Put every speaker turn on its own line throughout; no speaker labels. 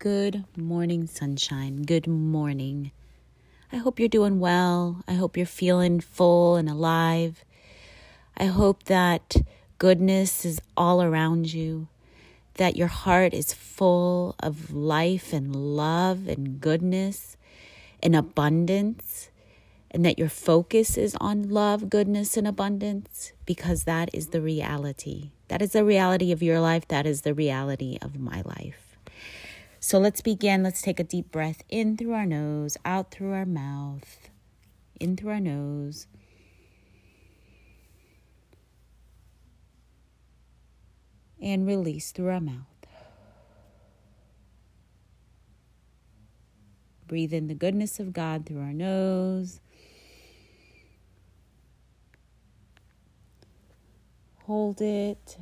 Good morning, sunshine. Good morning. I hope you're doing well. I hope you're feeling full and alive. I hope that goodness is all around you, that your heart is full of life and love and goodness and abundance, and that your focus is on love, goodness, and abundance, because that is the reality. That is the reality of your life. That is the reality of my life. So let's begin. Let's take a deep breath in through our nose, out through our mouth, in through our nose. And release through our mouth. Breathe in the goodness of God through our nose. Hold it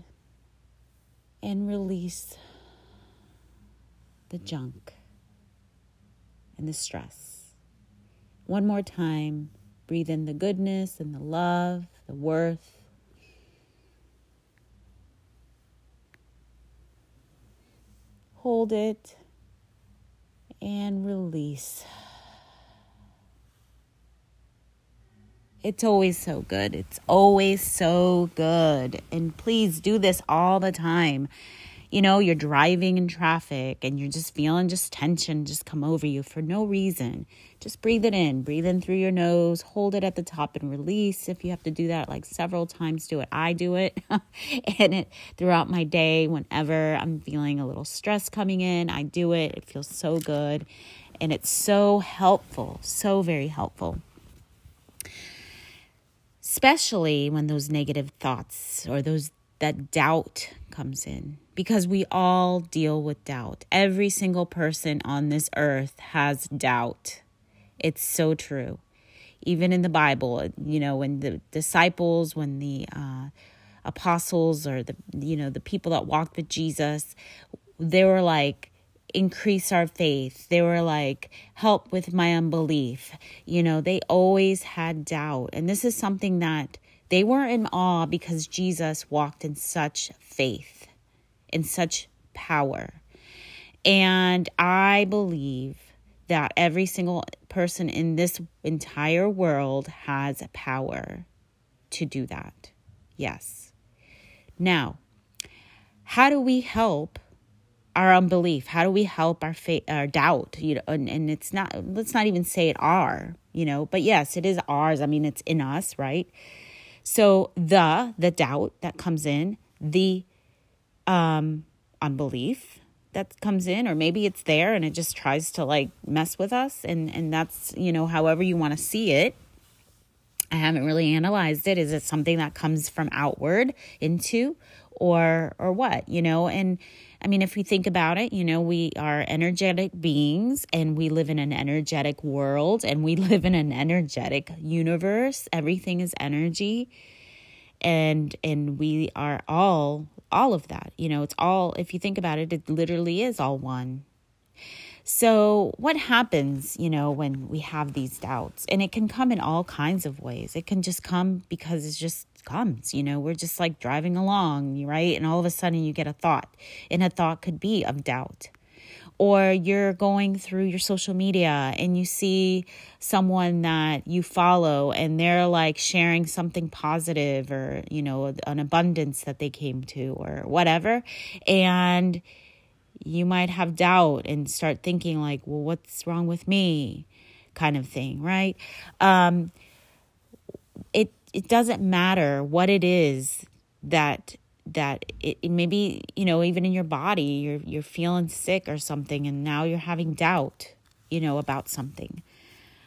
and release the junk and the stress. One more time, breathe in the goodness and the love, the worth. Hold it and release. It's always so good. It's always so good. And please do this all the time you know, you're driving in traffic and you're just feeling just tension just come over you for no reason. Just breathe it in, breathe in through your nose, hold it at the top and release. If you have to do that like several times, do it. I do it and it throughout my day whenever I'm feeling a little stress coming in, I do it. It feels so good and it's so helpful, so very helpful especially when those negative thoughts or those that doubt comes in because we all deal with doubt. Every single person on this earth has doubt. It's so true. Even in the Bible, you know, when the disciples, when the uh, apostles or the you know the people that walked with Jesus, they were like increase our faith. They were like, help with my unbelief. You know, they always had doubt. And this is something that they were in awe because Jesus walked in such faith, in such power. And I believe that every single person in this entire world has power to do that. Yes. Now, how do we help our unbelief? How do we help our faith, our doubt? You know, and, and it's not. Let's not even say it our. You know, but yes, it is ours. I mean, it's in us, right? So the the doubt that comes in, the um unbelief that comes in or maybe it's there and it just tries to like mess with us and and that's, you know, however you want to see it. I haven't really analyzed it. Is it something that comes from outward into or or what, you know? And I mean, if we think about it, you know, we are energetic beings and we live in an energetic world and we live in an energetic universe. Everything is energy. And and we are all all of that. You know, it's all if you think about it, it literally is all one. So, what happens, you know, when we have these doubts? And it can come in all kinds of ways. It can just come because it just comes. You know, we're just like driving along, right? And all of a sudden you get a thought, and a thought could be of doubt. Or you're going through your social media and you see someone that you follow and they're like sharing something positive or, you know, an abundance that they came to or whatever. And you might have doubt and start thinking, like, well, what's wrong with me? kind of thing, right? Um, it it doesn't matter what it is that that it, maybe you know even in your body you're you're feeling sick or something and now you're having doubt you know about something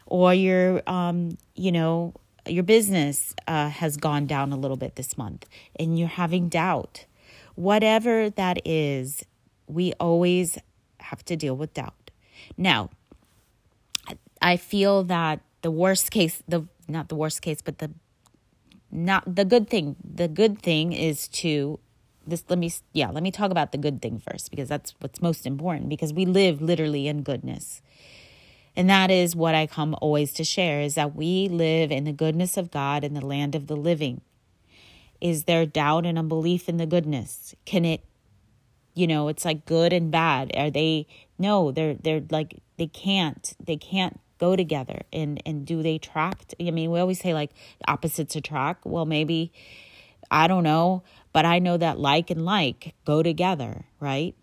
or your um you know your business uh, has gone down a little bit this month and you're having doubt whatever that is we always have to deal with doubt. Now, I feel that the worst case, the not the worst case, but the not the good thing. The good thing is to this let me yeah, let me talk about the good thing first because that's what's most important because we live literally in goodness. And that is what I come always to share is that we live in the goodness of God in the land of the living. Is there doubt and unbelief in the goodness? Can it you know, it's like good and bad. Are they no, they're they're like they can't. They can't go together and and do they track i mean we always say like opposites attract. Well maybe i don't know but i know that like and like go together right?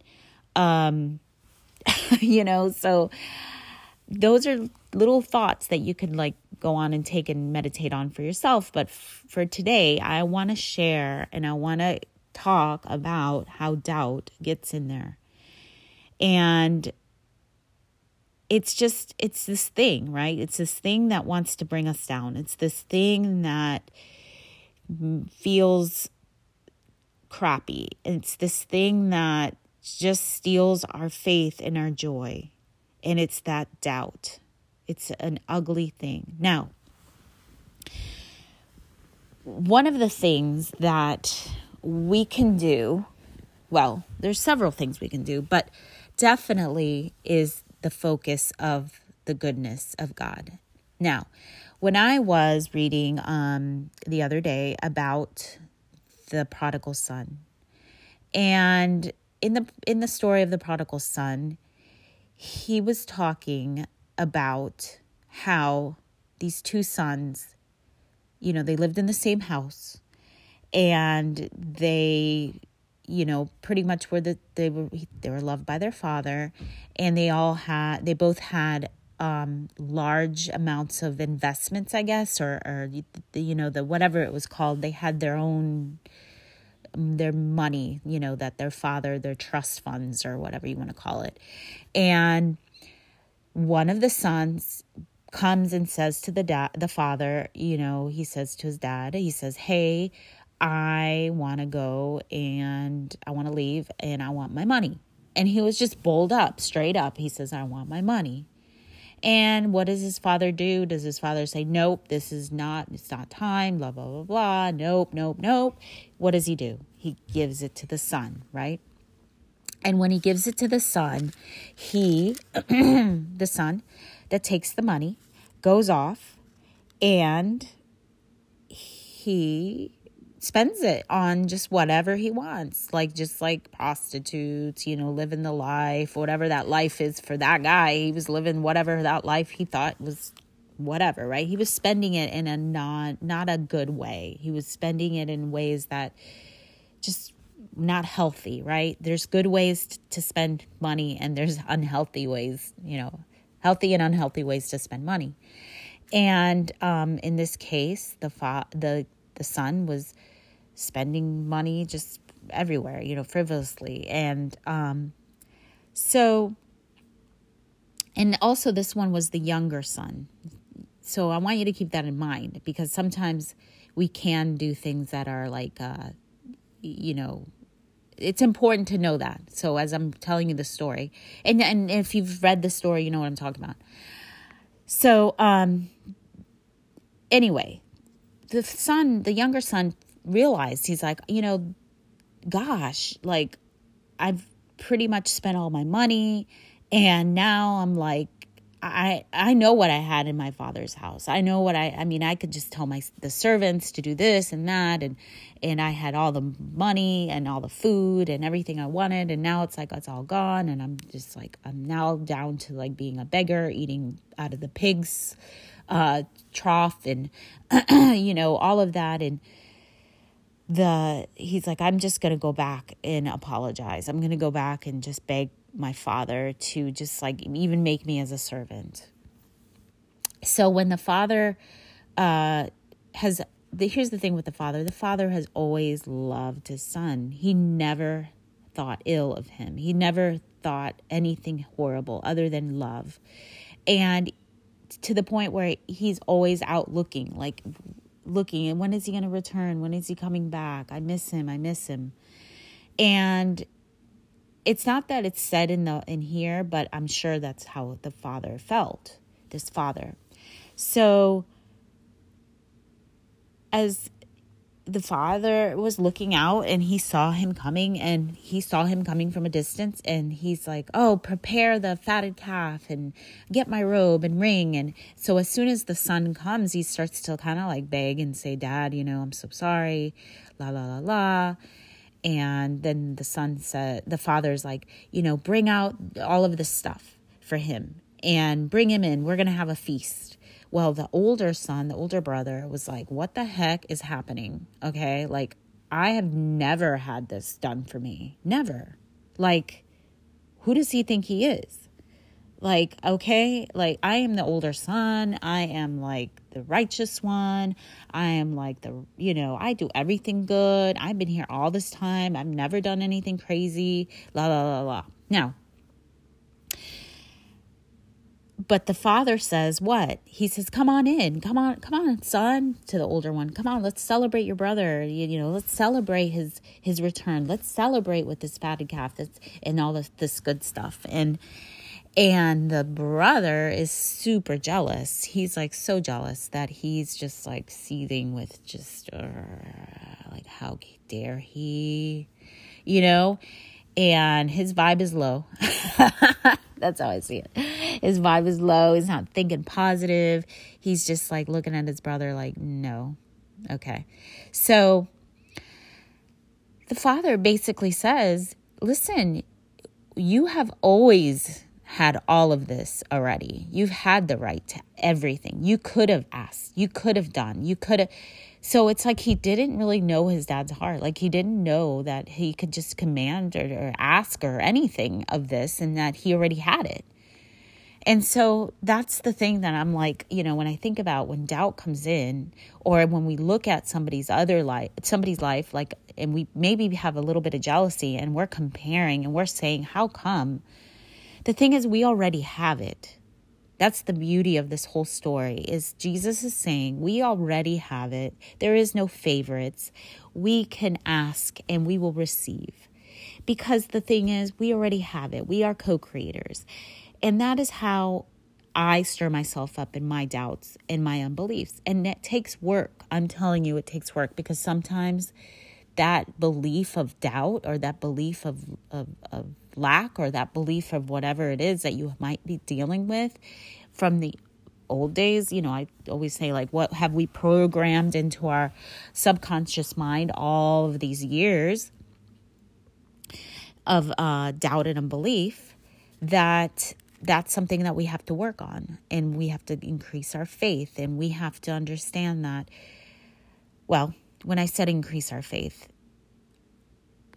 Um you know so those are little thoughts that you can like go on and take and meditate on for yourself. But f- for today i want to share and i want to talk about how doubt gets in there. And it's just it's this thing right? It's this thing that wants to bring us down. It's this thing that feels crappy. It's this thing that just steals our faith and our joy. And it's that doubt. It's an ugly thing. Now one of the things that we can do well there's several things we can do but definitely is the focus of the goodness of God. Now, when I was reading um, the other day about the prodigal son, and in the in the story of the prodigal son, he was talking about how these two sons, you know, they lived in the same house, and they you know pretty much were the they were they were loved by their father and they all had they both had um, large amounts of investments i guess or or you know the whatever it was called they had their own um, their money you know that their father their trust funds or whatever you want to call it. And one of the sons comes and says to the dad the father you know he says to his dad he says hey I want to go and I want to leave and I want my money. And he was just bold up, straight up. He says, I want my money. And what does his father do? Does his father say, Nope, this is not, it's not time, blah, blah, blah, blah. Nope, nope, nope. What does he do? He gives it to the son, right? And when he gives it to the son, he, the son that takes the money, goes off and he spends it on just whatever he wants like just like prostitutes you know living the life whatever that life is for that guy. He was living whatever that life he thought was whatever right? He was spending it in a non not a good way. He was spending it in ways that just not healthy right? There's good ways to spend money and there's unhealthy ways you know healthy and unhealthy ways to spend money. And um, in this case the fa- the the son was spending money just everywhere, you know, frivolously. And um, so, and also this one was the younger son. So I want you to keep that in mind because sometimes we can do things that are like, uh, you know, it's important to know that. So as I'm telling you the story, and and if you've read the story, you know what I'm talking about. So um, anyway, the son, the younger son, realized he's like, you know, gosh, like I've pretty much spent all my money and now I'm like I I know what I had in my father's house. I know what I I mean I could just tell my the servants to do this and that and and I had all the money and all the food and everything I wanted and now it's like it's all gone and I'm just like I'm now down to like being a beggar eating out of the pigs uh trough and you know all of that and the he's like i'm just going to go back and apologize. I'm going to go back and just beg my father to just like even make me as a servant. So when the father uh has the, here's the thing with the father. The father has always loved his son. He never thought ill of him. He never thought anything horrible other than love. And to the point where he's always out looking like looking and when is he going to return? When is he coming back? I miss him. I miss him. And it's not that it's said in the in here, but I'm sure that's how the father felt. This father. So as the father was looking out and he saw him coming and he saw him coming from a distance and he's like oh prepare the fatted calf and get my robe and ring. And so as soon as the son comes he starts to kind of like beg and say dad you know i'm so sorry la la la la. And then the son said the father's like you know bring out all of this stuff for him and bring him in. We're gonna have a feast well, the older son, the older brother, was like, What the heck is happening? Okay. Like, I have never had this done for me. Never. Like, who does he think he is? Like, okay, like I am the older son. I am like the righteous one. I am like the, you know, I do everything good. I've been here all this time. I've never done anything crazy. La, la, la, la. Now, but the father says what? He says come on in. Come on come on son to the older one. Come on let's celebrate your brother. You, you know let's celebrate his his return. Let's celebrate with this fatted calf that's and all this this good stuff. And and the brother is super jealous. He's like so jealous that he's just like seething with just uh, like how dare he you know? And his vibe is low That's how I see it. His vibe is low. He's not thinking positive. He's just like looking at his brother, like, no. Okay. So the father basically says, listen, you have always had all of this already. You've had the right to everything. You could have asked, you could have done, you could have. So it's like he didn't really know his dad's heart. Like he didn't know that he could just command or, or ask or anything of this and that he already had it. And so that's the thing that I'm like, you know, when I think about when doubt comes in or when we look at somebody's other life, somebody's life, like, and we maybe have a little bit of jealousy and we're comparing and we're saying, how come? The thing is, we already have it. That's the beauty of this whole story is Jesus is saying we already have it. There is no favorites. We can ask and we will receive. Because the thing is we already have it. We are co-creators. And that is how I stir myself up in my doubts and my unbeliefs. And it takes work. I'm telling you it takes work because sometimes that belief of doubt or that belief of, of, of lack or that belief of whatever it is that you might be dealing with from the old days you know i always say like what have we programmed into our subconscious mind all of these years of uh, doubt and unbelief that that's something that we have to work on and we have to increase our faith and we have to understand that well when i said increase our faith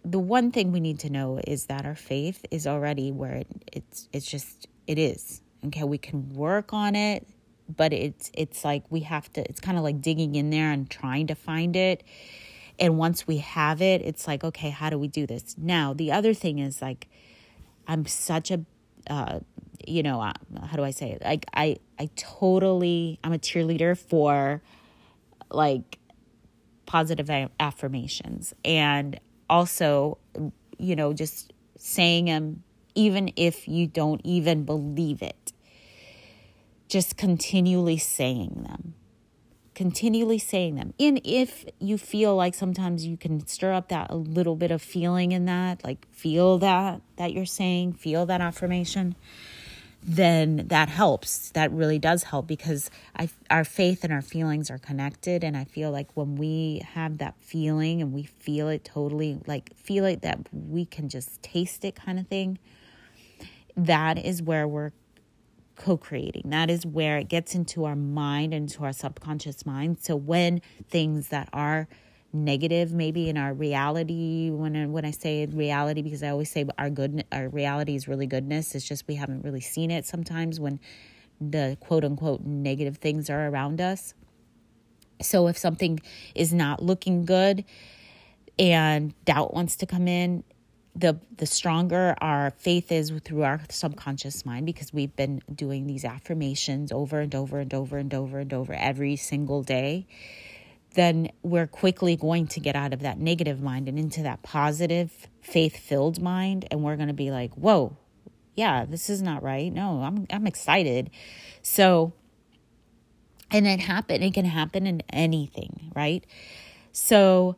the one thing we need to know is that our faith is already where it, it's it's just it is. Okay we can work on it but it's it's like we have to it's kind of like digging in there and trying to find it. And once we have it it's like okay how do we do this? Now the other thing is like i'm such a uh, you know uh, how do i say it? Like i i totally i'm a cheerleader for like positive affirmations and also, you know, just saying them even if you don't even believe it. Just continually saying them. Continually saying them. And if you feel like sometimes you can stir up that a little bit of feeling in that, like feel that that you're saying, feel that affirmation then that helps. That really does help because I, our faith and our feelings are connected. And I feel like when we have that feeling and we feel it totally, like feel it that we can just taste it kind of thing, that is where we're co creating. That is where it gets into our mind, into our subconscious mind. So when things that are negative maybe in our reality when when I say reality because I always say our good our reality is really goodness. It's just we haven't really seen it sometimes when the quote unquote negative things are around us. So if something is not looking good and doubt wants to come in the the stronger our faith is through our subconscious mind because we've been doing these affirmations over and over and over and over and over every single day then we're quickly going to get out of that negative mind and into that positive, faith filled mind. And we're going to be like, whoa, yeah, this is not right. No, I'm, I'm excited. So, and it happen, it can happen in anything, right? So,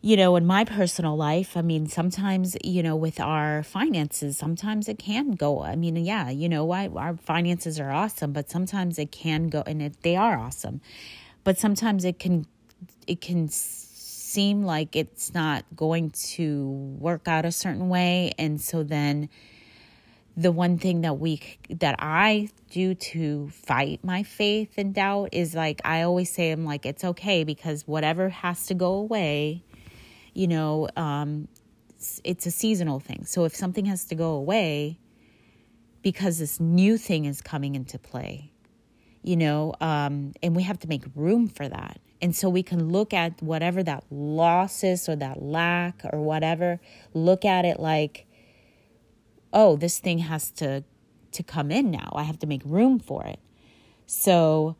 you know, in my personal life, I mean, sometimes, you know, with our finances, sometimes it can go. I mean, yeah, you know what? Our finances are awesome, but sometimes it can go, and it, they are awesome, but sometimes it can, it can seem like it's not going to work out a certain way. And so then, the one thing that we that I do to fight my faith and doubt is like I always say I'm like it's okay because whatever has to go away you know, um, it's a seasonal thing. So if something has to go away because this new thing is coming into play, you know, um, and we have to make room for that. And so we can look at whatever that loss is or that lack or whatever, look at it like, oh, this thing has to to come in now. I have to make room for it. So,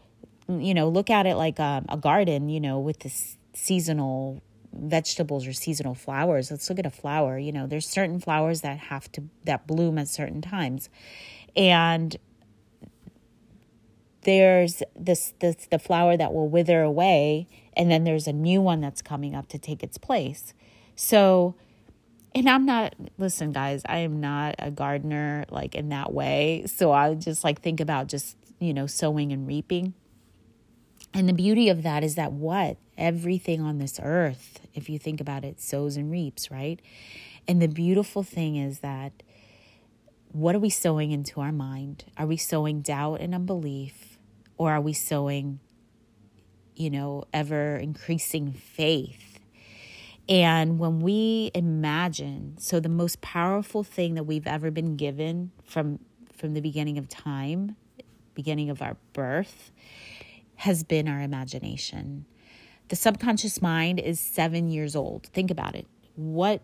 you know, look at it like um, a garden, you know, with this seasonal vegetables or seasonal flowers let's look at a flower you know there's certain flowers that have to that bloom at certain times and there's this, this the flower that will wither away and then there's a new one that's coming up to take its place so and i'm not listen guys i am not a gardener like in that way so i just like think about just you know sowing and reaping and the beauty of that is that what? Everything on this earth, if you think about it, sows and reaps, right? And the beautiful thing is that what are we sowing into our mind? Are we sowing doubt and unbelief? Or are we sowing, you know, ever increasing faith? And when we imagine, so the most powerful thing that we've ever been given from from the beginning of time, beginning of our birth, has been our imagination. The subconscious mind is seven years old. Think about it. What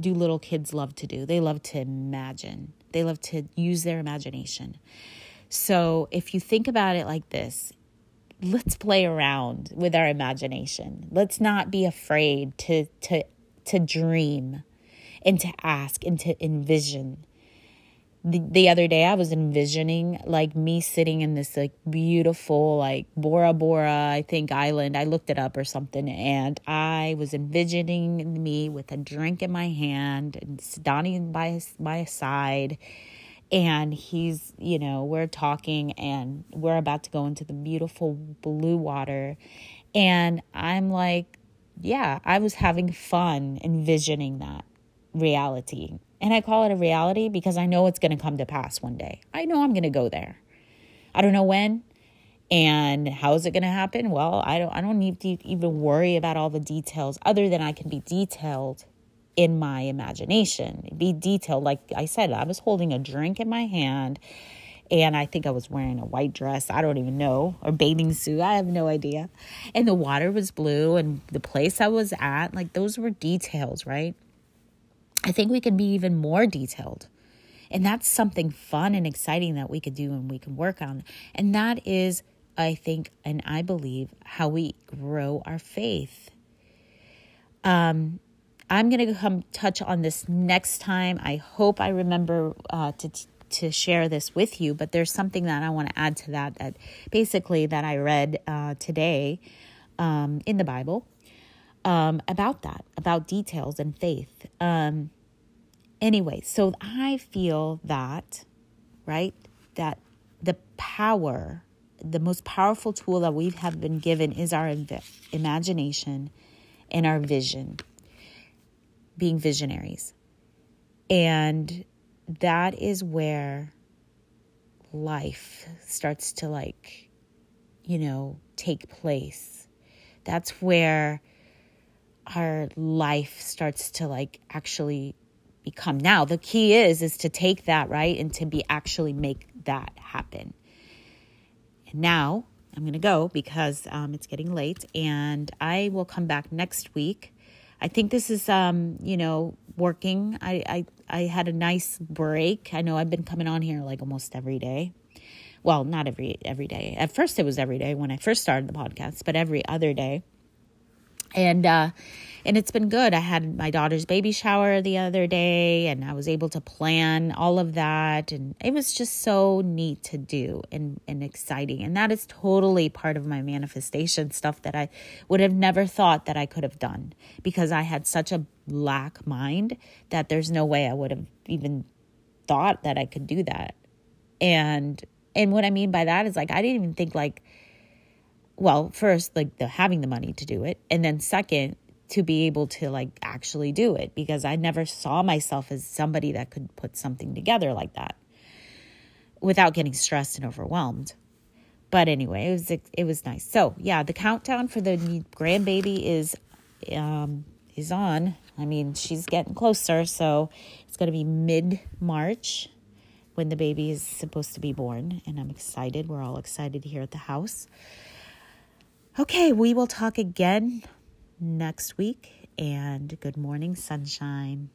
do little kids love to do? They love to imagine, they love to use their imagination. So if you think about it like this, let's play around with our imagination. Let's not be afraid to to to dream and to ask and to envision. The, the other day I was envisioning like me sitting in this like beautiful like Bora Bora I think island. I looked it up or something and I was envisioning me with a drink in my hand and Donnie by his, my side and he's you know we're talking and we're about to go into the beautiful blue water and I'm like yeah I was having fun envisioning that reality and I call it a reality because I know it's going to come to pass one day. I know I'm going to go there. I don't know when and how is it going to happen? Well, I don't I don't need to even worry about all the details other than I can be detailed in my imagination. Be detailed like I said, I was holding a drink in my hand and I think I was wearing a white dress. I don't even know, or bathing suit. I have no idea. And the water was blue, and the place I was at, like those were details, right? I think we can be even more detailed. And that's something fun and exciting that we could do and we can work on. And that is, I think, and I believe, how we grow our faith. Um, I'm going to come touch on this next time. I hope I remember uh, to to share this with you, but there's something that I want to add to that. That basically that I read uh, today um, in the Bible um, about that, about details and faith. Um, anyway, so I feel that, right, that the power, the most powerful tool that we have been given is our imagination and our vision, being visionaries. And that is where life starts to like, you know, take place. That's where our life starts to like actually become now the key is is to take that right and to be actually make that happen and now i'm going to go because um, it's getting late and i will come back next week i think this is um, you know working I, I i had a nice break i know i've been coming on here like almost every day Well, not every every day. At first, it was every day when I first started the podcast, but every other day. And uh, and it's been good. I had my daughter's baby shower the other day and I was able to plan all of that and it was just so neat to do and, and exciting. And that is totally part of my manifestation stuff that I would have never thought that I could have done because I had such a lack mind that there's no way I would have even thought that I could do that. And and what I mean by that is like I didn't even think like well, first like the having the money to do it and then second to be able to like actually do it because I never saw myself as somebody that could put something together like that without getting stressed and overwhelmed. But anyway, it was it was nice. So yeah, the countdown for the grandbaby is um, is on. I mean, she's getting closer, so it's to be mid March when the baby is supposed to be born, and I'm excited. We're all excited here at the house. Okay, we will talk again next week. And good morning, sunshine.